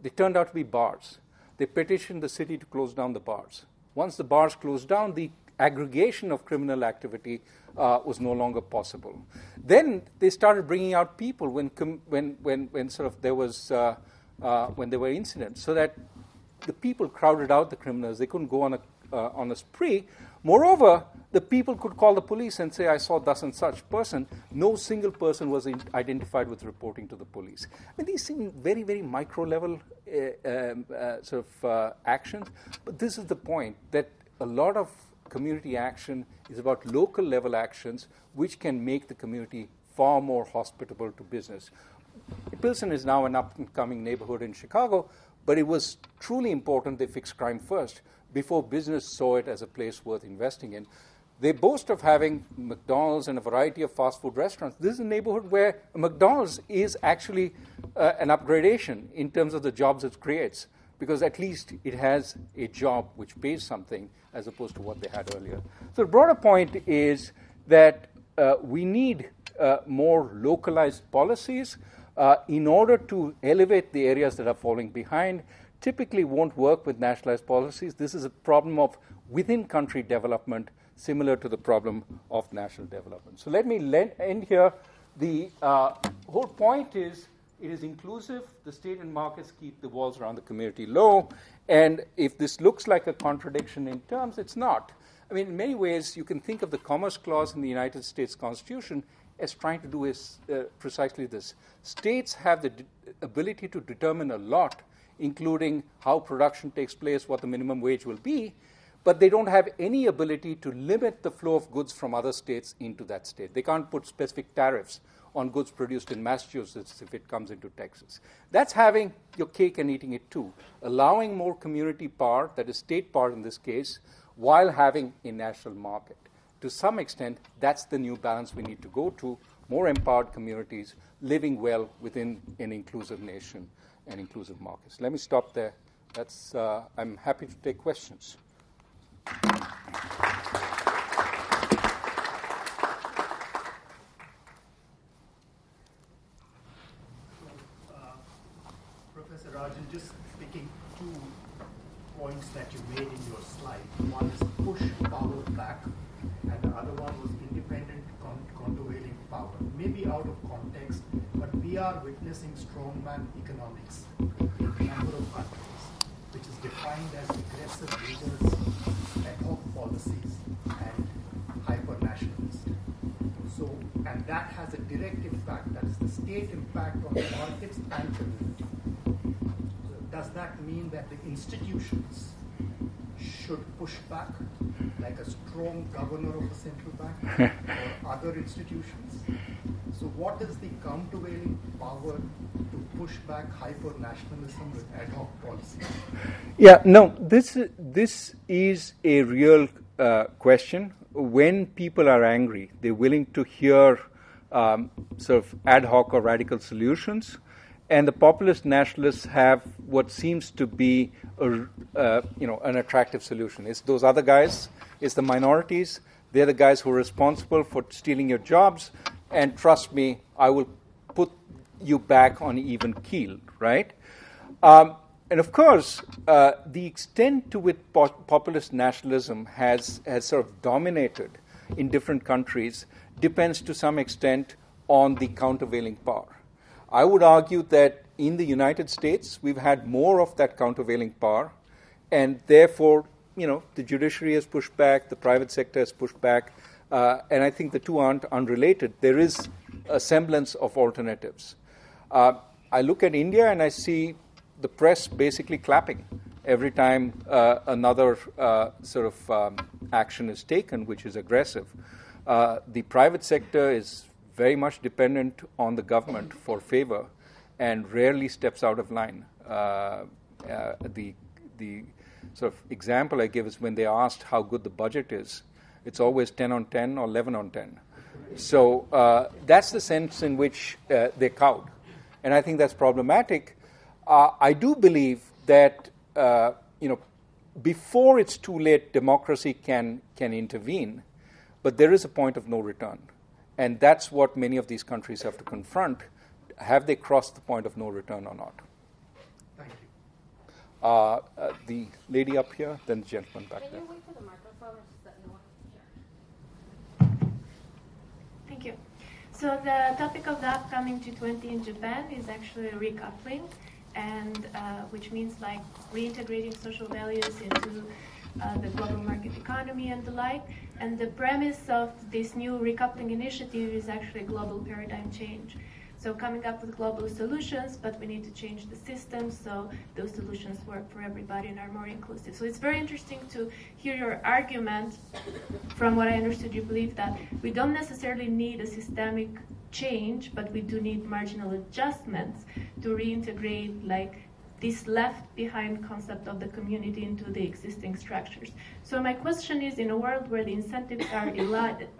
They turned out to be bars. They petitioned the city to close down the bars. Once the bars closed down, the aggregation of criminal activity uh, was no longer possible. Then they started bringing out people when, com- when, when, when sort of there was uh, uh, when there were incidents, so that the people crowded out the criminals. They couldn't go on a uh, on a spree. Moreover, the people could call the police and say, I saw thus and such person. No single person was in- identified with reporting to the police. I mean, these seem very, very micro level uh, um, uh, sort of uh, actions, but this is the point that a lot of community action is about local level actions which can make the community far more hospitable to business. Pilsen is now an up and coming neighborhood in Chicago, but it was truly important they fixed crime first before business saw it as a place worth investing in. They boast of having McDonald's and a variety of fast food restaurants. This is a neighborhood where McDonald's is actually uh, an upgradation in terms of the jobs it creates, because at least it has a job which pays something as opposed to what they had earlier. So, the broader point is that uh, we need uh, more localized policies uh, in order to elevate the areas that are falling behind. Typically, won't work with nationalized policies. This is a problem of within country development similar to the problem of national development. So let me end here. The uh, whole point is it is inclusive. The state and markets keep the walls around the community low. And if this looks like a contradiction in terms, it's not. I mean, in many ways, you can think of the Commerce Clause in the United States Constitution as trying to do is uh, precisely this. States have the d- ability to determine a lot, including how production takes place, what the minimum wage will be, but they don't have any ability to limit the flow of goods from other states into that state. They can't put specific tariffs on goods produced in Massachusetts if it comes into Texas. That's having your cake and eating it too, allowing more community power, that is state power in this case, while having a national market. To some extent, that's the new balance we need to go to more empowered communities living well within an inclusive nation and inclusive markets. Let me stop there. That's, uh, I'm happy to take questions. Professor Rajan, just picking two points that you made in your slide. One is push power back, and the other one was independent countervailing power. Maybe out of context, but we are witnessing strongman economics in a number of countries, which is defined as aggressive leaders policies and hyper-nationalist. So, and that has a direct impact, that is the state impact on the markets and community. So does that mean that the institutions should push back, like a strong governor of a central bank *laughs* or other institutions? So, what is the countervailing power to push back hyper nationalism with ad hoc policies? Yeah, no, this, this is a real uh, question. When people are angry, they're willing to hear um, sort of ad hoc or radical solutions. And the populist nationalists have what seems to be a, uh, you know, an attractive solution. It's those other guys, it's the minorities, they're the guys who are responsible for stealing your jobs, and trust me, I will put you back on even keel, right? Um, and of course, uh, the extent to which populist nationalism has, has sort of dominated in different countries depends to some extent on the countervailing power. I would argue that in the United States, we've had more of that countervailing power, and therefore, you know, the judiciary has pushed back, the private sector has pushed back, uh, and I think the two aren't unrelated. There is a semblance of alternatives. Uh, I look at India and I see the press basically clapping every time uh, another uh, sort of um, action is taken, which is aggressive. Uh, the private sector is very much dependent on the government for favor and rarely steps out of line. Uh, the, the sort of example I give is when they asked how good the budget is, it's always 10 on 10 or 11 on 10. So uh, that's the sense in which they're cowed. And I think that's problematic uh, I do believe that uh, you know before it's too late, democracy can can intervene, but there is a point of no return, and that's what many of these countries have to confront. Have they crossed the point of no return or not? Thank you. Uh, uh the lady up here, then the gentleman back can there. Wait for the microphone Thank you. So the topic of the upcoming G20 in Japan is actually recoupling and uh, which means like reintegrating social values into uh, the global market economy and the like. And the premise of this new recoupling initiative is actually global paradigm change. So coming up with global solutions, but we need to change the system so those solutions work for everybody and are more inclusive. So it's very interesting to hear your argument. From what I understood, you believe that we don't necessarily need a systemic change, but we do need marginal adjustments to reintegrate like this left behind concept of the community into the existing structures. So my question is, in a world where the incentives are,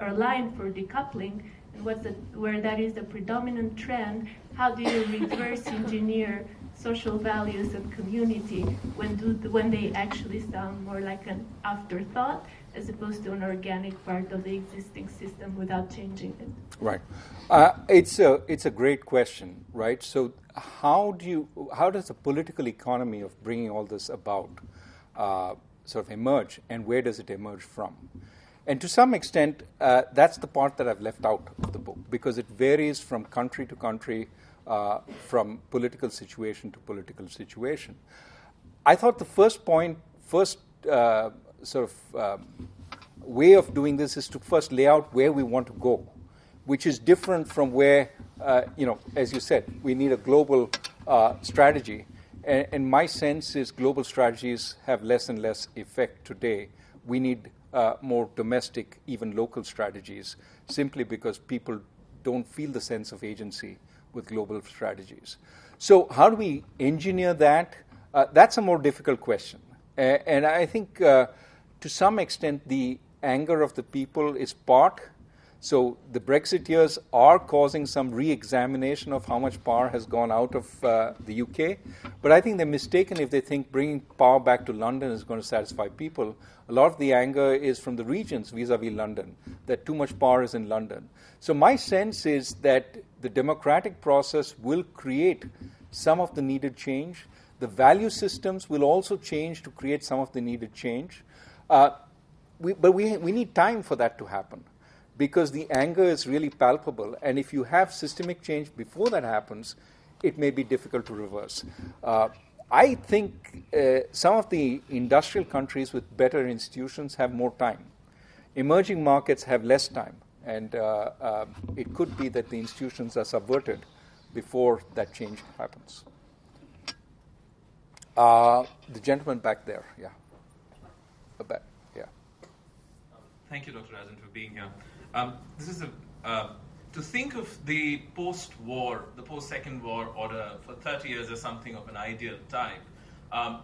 aligned for decoupling, what's the, where that is the predominant trend, how do you reverse *coughs* engineer social values and community when, do, when they actually sound more like an afterthought as opposed to an organic part of the existing system without changing it? Right. Uh, it's, a, it's a great question, right? So how, do you, how does the political economy of bringing all this about uh, sort of emerge, and where does it emerge from? And to some extent, uh, that's the part that I've left out of the book because it varies from country to country, uh, from political situation to political situation. I thought the first point, first uh, sort of um, way of doing this is to first lay out where we want to go, which is different from where, uh, you know, as you said, we need a global uh, strategy. And, and, my sense is global strategies have less and less effect today. We need uh, more domestic, even local strategies, simply because people don't feel the sense of agency with global strategies. So, how do we engineer that? Uh, that's a more difficult question. And I think uh, to some extent the anger of the people is part. So, the Brexiteers are causing some re examination of how much power has gone out of uh, the UK. But I think they're mistaken if they think bringing power back to London is going to satisfy people. A lot of the anger is from the regions vis a vis London, that too much power is in London. So, my sense is that the democratic process will create some of the needed change. The value systems will also change to create some of the needed change. Uh, we, but we, we need time for that to happen because the anger is really palpable. And if you have systemic change before that happens, it may be difficult to reverse. Uh, I think uh, some of the industrial countries with better institutions have more time. Emerging markets have less time. And uh, uh, it could be that the institutions are subverted before that change happens. Uh, the gentleman back there, yeah. Back, yeah. Thank you, Dr. Rajan, for being here. Um, this is a, uh, to think of the post-war, the post-Second War order for 30 years as something of an ideal type. Um,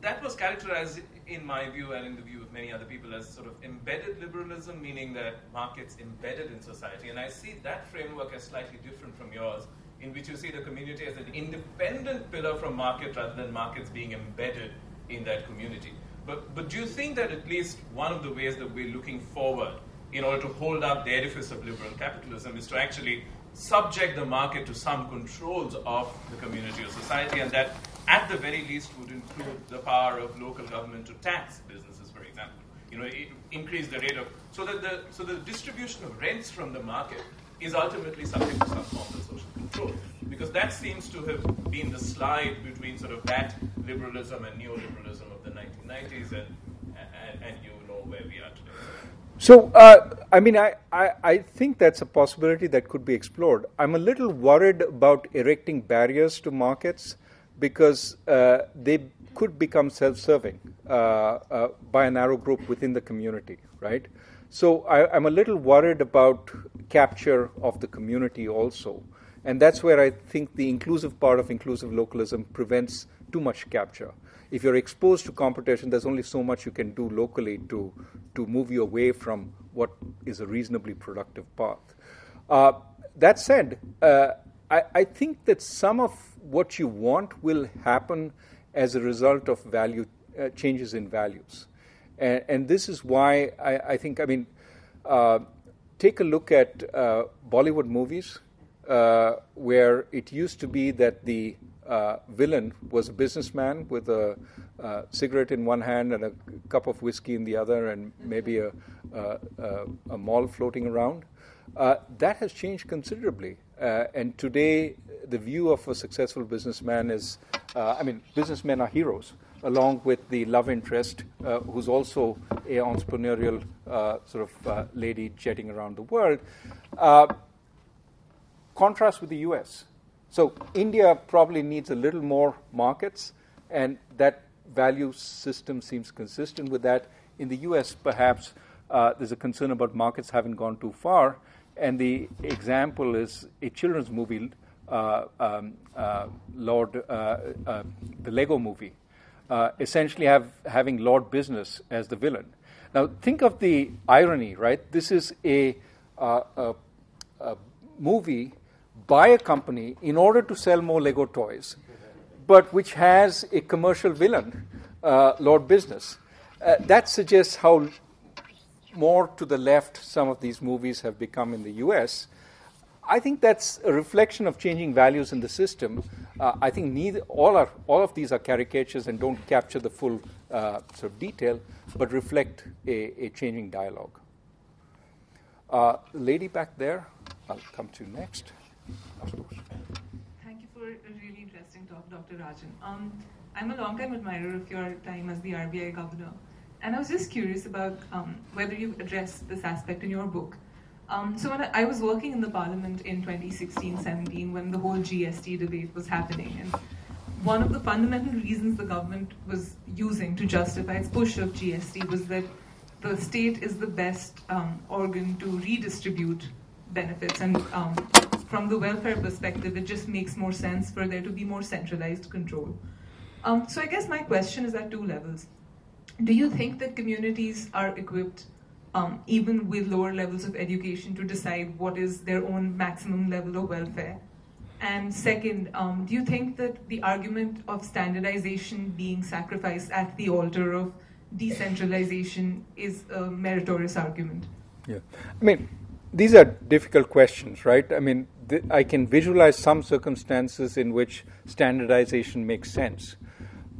that was characterized in my view and in the view of many other people, as sort of embedded liberalism, meaning that markets embedded in society. And I see that framework as slightly different from yours, in which you see the community as an independent pillar from market rather than markets being embedded in that community. But, but do you think that at least one of the ways that we're looking forward in order to hold up the edifice of liberal capitalism is to actually subject the market to some controls of the community or society, and that at the very least would include the power of local government to tax businesses, for example. You know, increase the rate of so that the so the distribution of rents from the market is ultimately subject to some form of social control. Because that seems to have been the slide between sort of that liberalism and neoliberalism of the 1990s, and, and, and you know where we are today. So, uh, I mean, I, I, I, think that's a possibility that could be explored. I'm a little worried about erecting barriers to markets because uh, they could become self-serving uh, uh, by a narrow group within the community, right? So I, am a little worried about capture of the community also, and that's where I think the inclusive part of inclusive localism prevents too much capture. If you're exposed to competition, there's only so much you can do locally to to move you away from what is a reasonably productive path. Uh, that said, uh, I, I think that some of what you want will happen as a result of value uh, changes in values. And, and, this is why I, I think, I mean, uh, take a look at uh, Bollywood movies uh, where it used to be that the uh, villain was a businessman with a uh, cigarette in one hand and a cup of whiskey in the other, and maybe a, a, a mall floating around. that has changed considerably. and today, the view of a successful businessman is, uh, I mean, businessmen are heroes, along with the love interest, uh, who's also an entrepreneurial uh, sort of uh, lady jetting around the world. Contrast with the U.S. So India probably needs a little more markets, and that value system seems consistent with that. In the U.S., perhaps uh, there's a concern about markets having gone too far, and the example is a children's movie uh, um, uh, Lord, uh, uh, the Lego movie, uh, essentially have, having Lord Business as the villain. Now, think of the irony, right? This is a, a, a movie by a company in order to sell more Lego toys, but which has a commercial villain, Lord Business. that suggests how more to the left some of these movies have become in the US. I think that's a reflection of changing values in the system. Uh, I think neither, all, are, all of these are caricatures and don't capture the full uh, sort of detail, but reflect a, a changing dialogue. Uh, lady back there, I'll come to next. Thank you for a really interesting talk, Dr. Rajan. Um, I'm a long-time admirer of your time as the RBI governor. And I was just curious about um, whether you addressed this aspect in your book. Um, so when I, I, was working in the parliament in 2016-17 when the whole GST debate was happening, and one of the fundamental reasons the government was using to justify its push of GST was that the state is the best um, organ to redistribute benefits, and um, from the welfare perspective, it just makes more sense for there to be more centralized control. Um, so I guess my question is at two levels do you think that communities are equipped, um, even with lower levels of education, to decide what is their own maximum level of welfare? And second, um, do you think that the argument of standardization being sacrificed at the altar of decentralization is a meritorious argument? Yeah. I mean, these are difficult questions, right? I mean, th- I can visualize some circumstances in which standardization makes sense.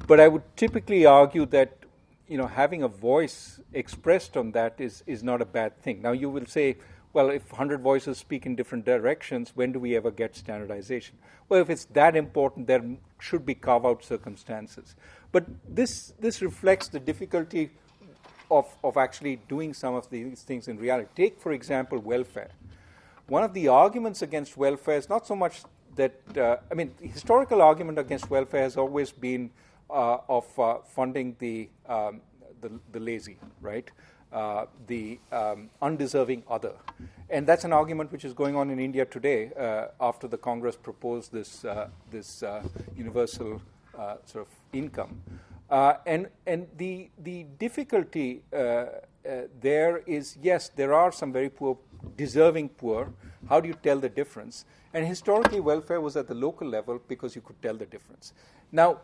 But I would typically argue that you know, having a voice expressed on that is, is not a bad thing. Now, you will say, well, if 100 voices speak in different directions, when do we ever get standardization? Well, if it's that important, there should be carve out circumstances. But this, this reflects the difficulty of, of actually doing some of these things in reality. Take, for example, welfare. One of the arguments against welfare is not so much that, uh, I mean, the historical argument against welfare has always been uh, of uh, funding the, um, the, the, lazy, right? Uh, the um, undeserving other. And that's an argument which is going on in India today uh, after the Congress proposed this, uh, this universal sort of income. and and the, the difficulty there is yes, there are some very poor, deserving poor. How do you tell the difference? And historically, welfare was at the local level because you could tell the difference. Now,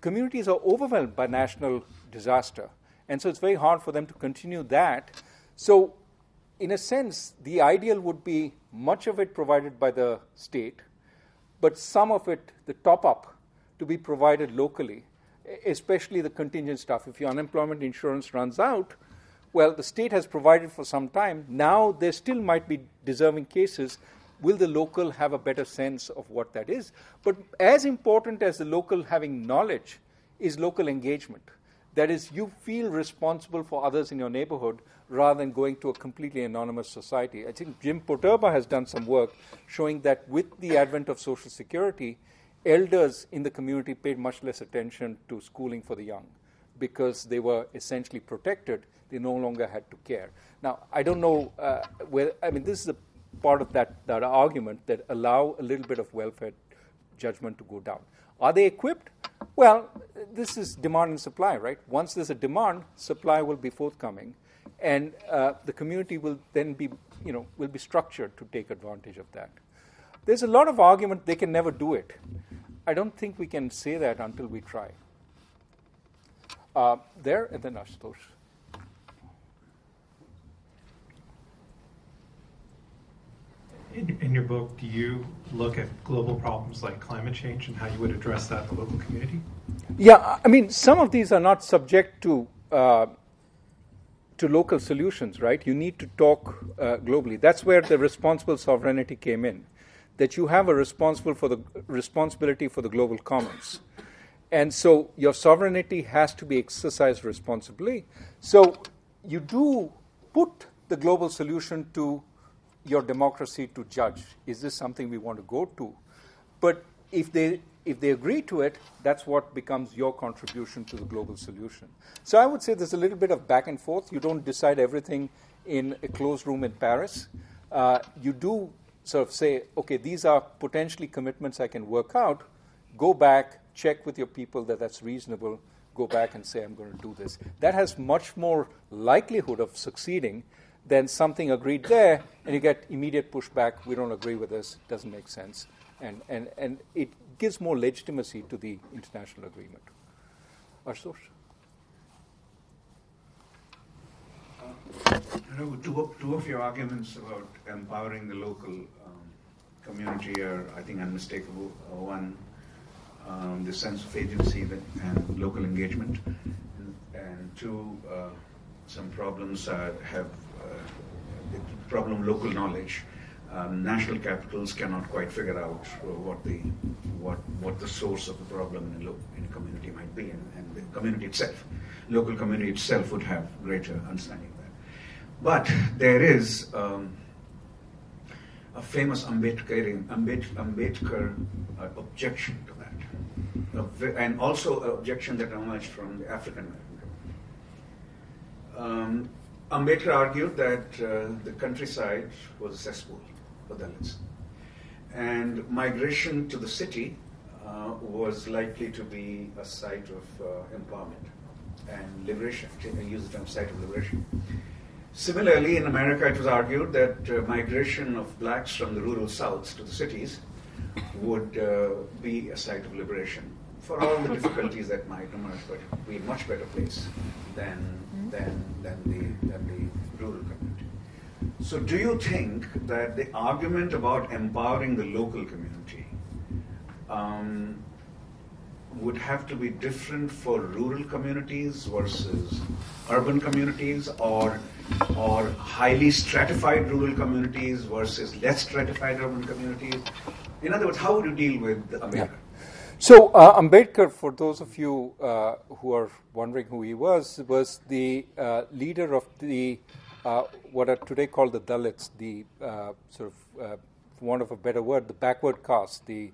communities are overwhelmed by national disaster. And so it's very hard for them to continue that. So, in a sense, the ideal would be much of it provided by the state, but some of it, the top up, to be provided locally, especially the contingent stuff. If your unemployment insurance runs out, well, the state has provided for some time. Now there still might be deserving cases will the local have a better sense of what that is? But as important as the local having knowledge is local engagement. That is, you feel responsible for others in your neighborhood rather than going to a completely anonymous society. I think Jim Poterba has done some work showing that with the advent of Social Security, elders in the community paid much less attention to schooling for the young because they were essentially protected. They no longer had to care. Now, I don't know uh, where, I mean, this is a part of that, that argument that allow a little bit of welfare judgment to go down. Are they equipped? Well, this is demand and supply, right? Once there's a demand, supply will be forthcoming, and uh, the community will then be, you know, will be structured to take advantage of that. There's a lot of argument they can never do it. I don't think we can say that until we try. Uh, there, and then Ashutosh. in, in your book, do you look at global problems like climate change and how you would address that in the local community? Yeah, I mean, some of these are not subject to uh, to local solutions, right? You need to talk uh, globally. That's where the responsible sovereignty came in. That you have a responsible for the responsibility for the global commons, and so your sovereignty has to be exercised responsibly. So you do put the global solution to your democracy to judge is this something we want to go to? But if they if they agree to it, that's what becomes your contribution to the global solution. So I would say there's a little bit of back and forth. You don't decide everything in a closed room in Paris. Uh, you do sort of say, okay, these are potentially commitments I can work out, go back, check with your people that that's reasonable, go back and say, I'm going to do this. That has much more likelihood of succeeding than something agreed there, and you get immediate pushback. We don't agree with this, it doesn't make sense. And, and, and it gives more legitimacy to the international agreement. Ashutosh? You know, two of, two of your arguments about empowering the local um, community are, I think, unmistakable. Uh, one, um, the sense of agency that, and local engagement, and, two, uh, some problems uh, have the problem local knowledge. Um, national capitals cannot quite figure out what the what what the source of the problem in a, lo- in a community might be, and, and the community itself, local community itself, would have greater understanding of that. but there is um, a famous Ambedkar, Ambedkar uh, objection to and also an objection that emerged from the African American um, Ambedkar argued that uh, the countryside was a cesspool for Dalits, and migration to the city uh, was likely to be a site of uh, empowerment and liberation. I use the term site of liberation. Similarly, in America, it was argued that uh, migration of blacks from the rural south to the cities would uh, be a site of liberation for all the difficulties that might emerge, but be a much better place than, than, than, the, than the rural community. So, do you think that the argument about empowering the local community um, would have to be different for rural communities versus urban communities or or highly stratified rural communities versus less stratified urban communities in other words how would you deal with Ambedkar yeah. So uh, Ambedkar for those of you uh, who are wondering who he was was the uh, leader of the uh, what are today called the Dalits the uh, sort of uh, for want of a better word the backward caste the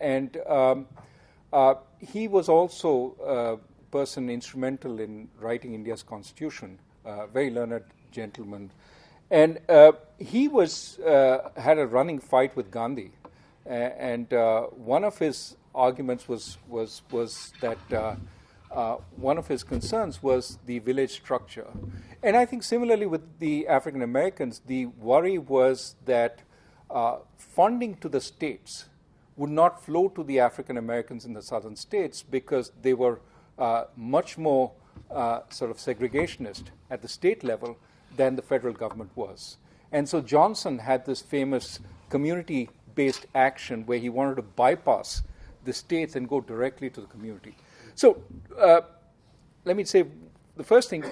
and um, he was also a person instrumental in writing India's constitution, a very learned gentleman. And he was, had a running fight with Gandhi. And uh, one of his arguments was, was, was that uh, one of his concerns was the village structure. And I think similarly with the African Americans, the worry was that funding to the states would not flow to the African Americans in the southern states because they were uh, much more uh, sort of segregationist at the state level than the federal government was. And so Johnson had this famous community based action where he wanted to bypass the states and go directly to the community. So uh, let me say the first thing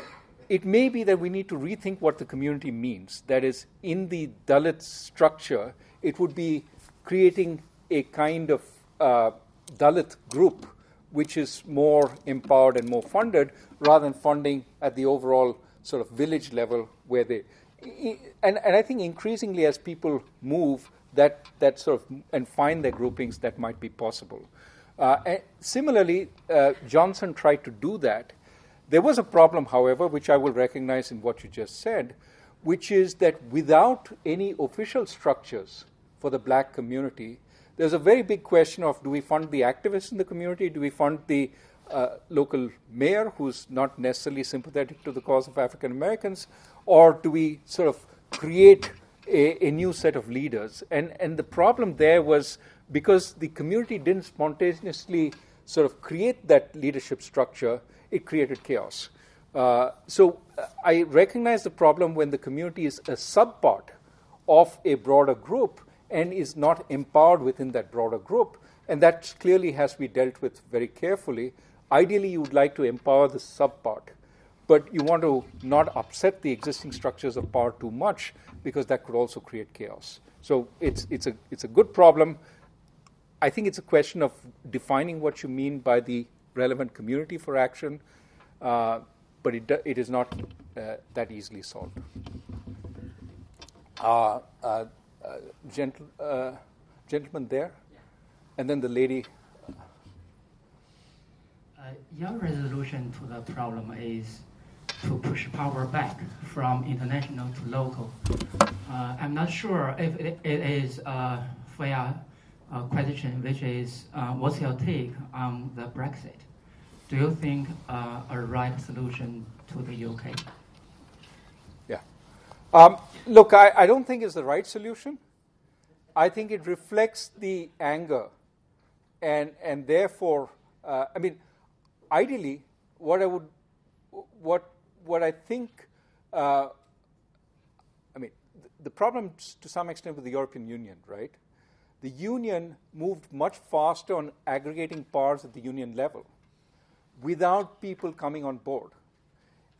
it may be that we need to rethink what the community means. That is, in the Dalit structure, it would be creating a kind of uh, Dalit group which is more empowered and more funded rather than funding at the overall sort of village level where they and, and I think increasingly as people move that that sort of and find their groupings that might be possible. Uh, similarly, uh, Johnson tried to do that. There was a problem, however, which I will recognize in what you just said, which is that without any official structures for the black community, there's a very big question of do we fund the activists in the community? Do we fund the uh, local mayor who's not necessarily sympathetic to the cause of African Americans? Or do we sort of create a, a, new set of leaders? And, and the problem there was because the community didn't spontaneously sort of create that leadership structure, it created chaos. Uh, so uh, I recognize the problem when the community is a subpart of a broader group and is not empowered within that broader group. And that clearly has to be dealt with very carefully. Ideally, you would like to empower the subpart, but you want to not upset the existing structures of power too much because that could also create chaos. So it's, it's, a, it's a good problem. I think it's a question of defining what you mean by the relevant community for action, uh, but it, it is not uh, that easily solved. Uh, uh uh, gentle, uh, gentleman there, and then the lady. Your resolution to the problem is to push power back from international to local. Uh, I'm not sure if it, it is a fair uh, question, which is uh, what's your take on the Brexit? Do you think uh, a right solution to the UK? Yeah. Um, look, I, I don't think it's the right solution. I think it reflects the anger, and and therefore, uh, I mean, ideally, what I would, what what I think, uh, I mean, the problem to some extent with the European Union, right? The union moved much faster on aggregating powers at the union level, without people coming on board.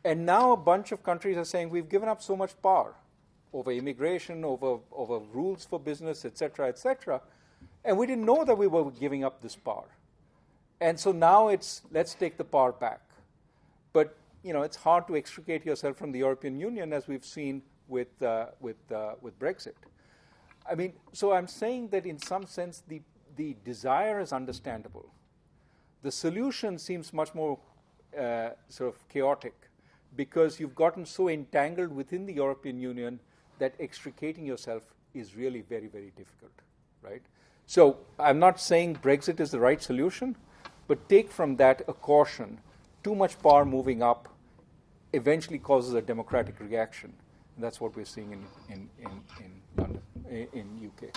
And now a bunch of countries are saying we've given up so much power over immigration, over, over rules for business, et cetera, et cetera. And we didn't know that we were giving up this power. And so now it's let's take the power back. But you know, it's hard to extricate yourself from the European Union, as we've seen with uh, with uh, with Brexit. I mean, so I'm saying that in some sense the the desire is understandable. The solution seems much more uh, sort of chaotic because you've gotten so entangled within the European Union that extricating yourself is really very, very difficult, right? So I'm not saying Brexit is the right solution, but take from that a caution. Too much power moving up eventually causes a democratic reaction. And that's what we're seeing in, in, in, in London, in UK.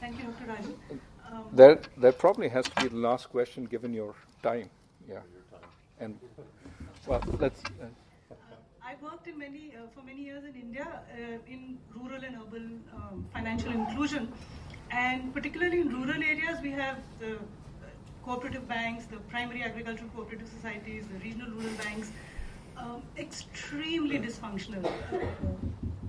Thank you, Dr. Rajan. Um, that, that probably has to be the last question given your time. Yeah. And, well, let's. Uh, I worked in many uh, for many years in India uh, in rural and urban um, financial inclusion, and particularly in rural areas, we have the cooperative banks, the primary agricultural cooperative societies, the regional rural banks, um, extremely dysfunctional,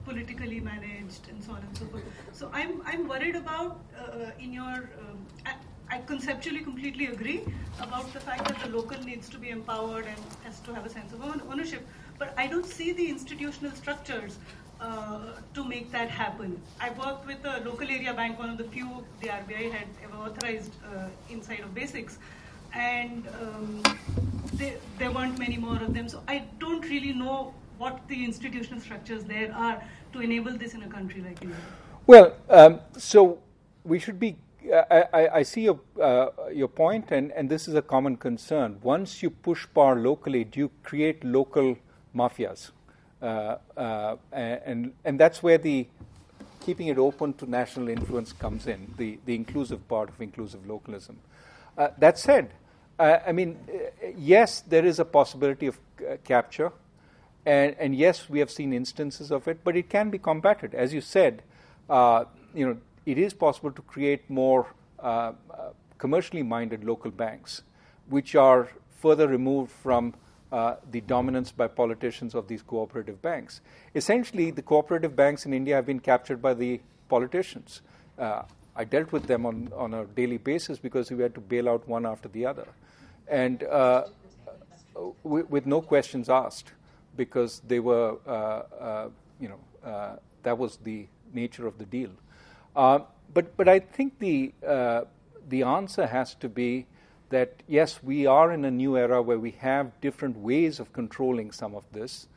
politically managed, and so on and so forth. So I'm I'm worried about uh, in your um, I conceptually completely agree about the fact that the local needs to be empowered and has to have a sense of ownership. But I don't see the institutional structures uh, to make that happen. I worked with a local area bank, one of the few the RBI had ever authorized uh, inside of BASIX, and um, they, there weren't many more of them. So I don't really know what the institutional structures there are to enable this in a country like India. Well, um, so we should be I, I, see your uh, your point, and, and this is a common concern. Once you push power locally, do you create local mafias? Uh, uh, and and that's where the keeping it open to national influence comes in, the, the inclusive part of inclusive localism. Uh, that said, uh, I mean, uh, yes, there is a possibility of capture, and, and yes, we have seen instances of it, but it can be combated. As you said, you know, it is possible to create more uh, uh, commercially minded local banks, which are further removed from uh, the dominance by politicians of these cooperative banks. Essentially, the cooperative banks in India have been captured by the politicians. Uh, I dealt with them on, on a daily basis because we had to bail out one after the other. And uh, w- with no questions asked, because they were, uh, you know, that was the nature of the deal. Uh, but, but I think the, uh, the answer has to be that yes, we are in a new era where we have different ways of controlling some of this,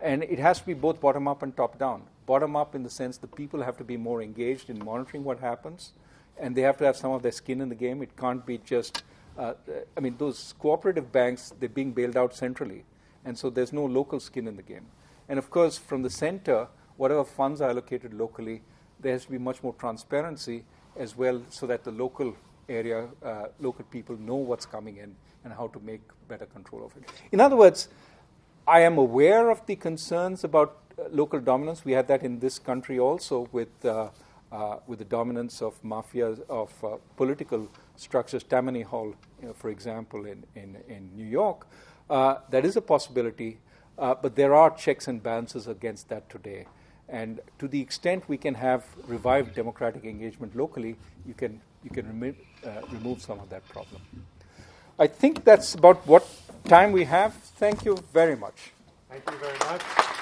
and it has to be both bottom up and top down. Bottom up in the sense that people have to be more engaged in monitoring what happens, and they have to have some of their skin in the game. It can't be just, uh, I mean, those cooperative banks, they're being bailed out centrally, and so there's no local skin in the game. And of course, from the center, whatever funds are allocated locally, there has to be much more transparency as well so that the local area, uh, local people know what's coming in and how to make better control of it. In other words, I am aware of the concerns about uh, local dominance. We had that in this country also with, uh, uh with the dominance of mafias, of uh, political structures. Tammany Hall, you know, for example, in, in, in New York. Uh, that is a possibility, but there are checks and balances against that today. And to the extent we can have revived democratic engagement locally, you can, you can uh, Uh, remove some of that problem. I think that's about what time we have. Thank you very much. Thank you very much.